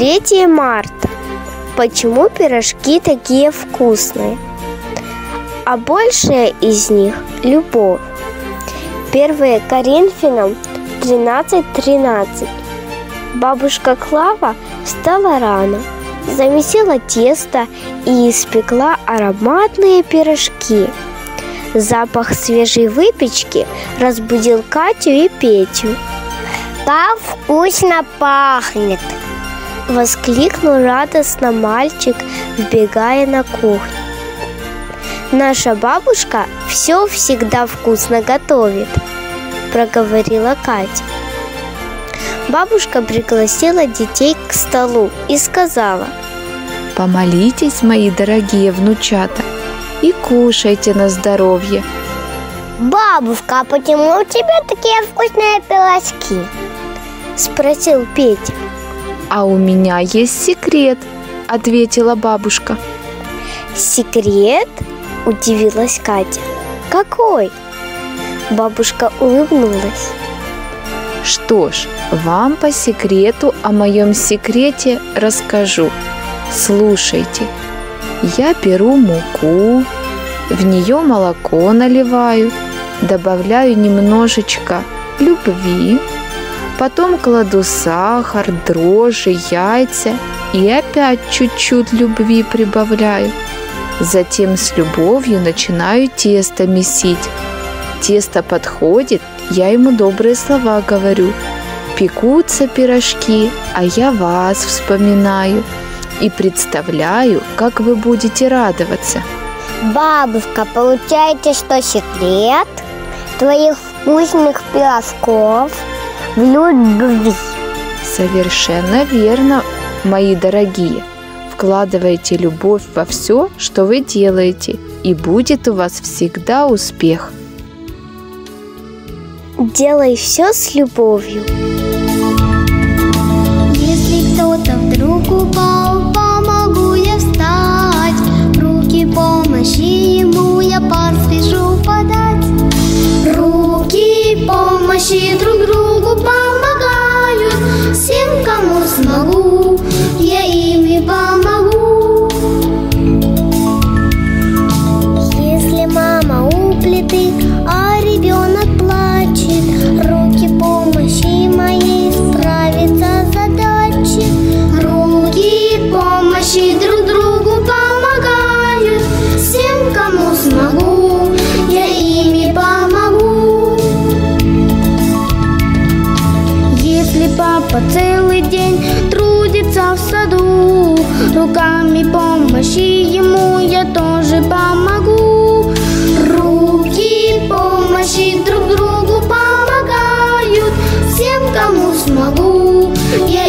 3 марта. Почему пирожки такие вкусные? А большая из них – любовь. 1 Коринфянам 13.13. Бабушка Клава встала рано, замесила тесто и испекла ароматные пирожки. Запах свежей выпечки разбудил Катю и Петю. Как вкусно пахнет! Воскликнул радостно мальчик, вбегая на кухню. Наша бабушка все всегда вкусно готовит, проговорила Катя. Бабушка пригласила детей к столу и сказала, Помолитесь, мои дорогие внучата, и кушайте на здоровье. Бабушка, а почему у тебя такие вкусные пирожки? Спросил Петя. А у меня есть секрет, ответила бабушка. Секрет? Удивилась Катя. Какой? Бабушка улыбнулась. Что ж, вам по секрету о моем секрете расскажу. Слушайте, я беру муку, в нее молоко наливаю, добавляю немножечко любви, потом кладу сахар, дрожжи, яйца и опять чуть-чуть любви прибавляю. Затем с любовью начинаю тесто месить. Тесто подходит, я ему добрые слова говорю. Пекутся пирожки, а я вас вспоминаю и представляю, как вы будете радоваться. Бабушка, получаете, что секрет твоих вкусных пирожков в любви? Совершенно верно, мои дорогие. Вкладывайте любовь во все, что вы делаете, и будет у вас всегда успех. Делай все с любовью. Если кто-то вдруг упал, помогу я встать. Руки помощи ему я поспешу подать. Руки помощи друг другу руками помощи ему я тоже помогу. Руки помощи друг другу помогают. Всем, кому смогу, я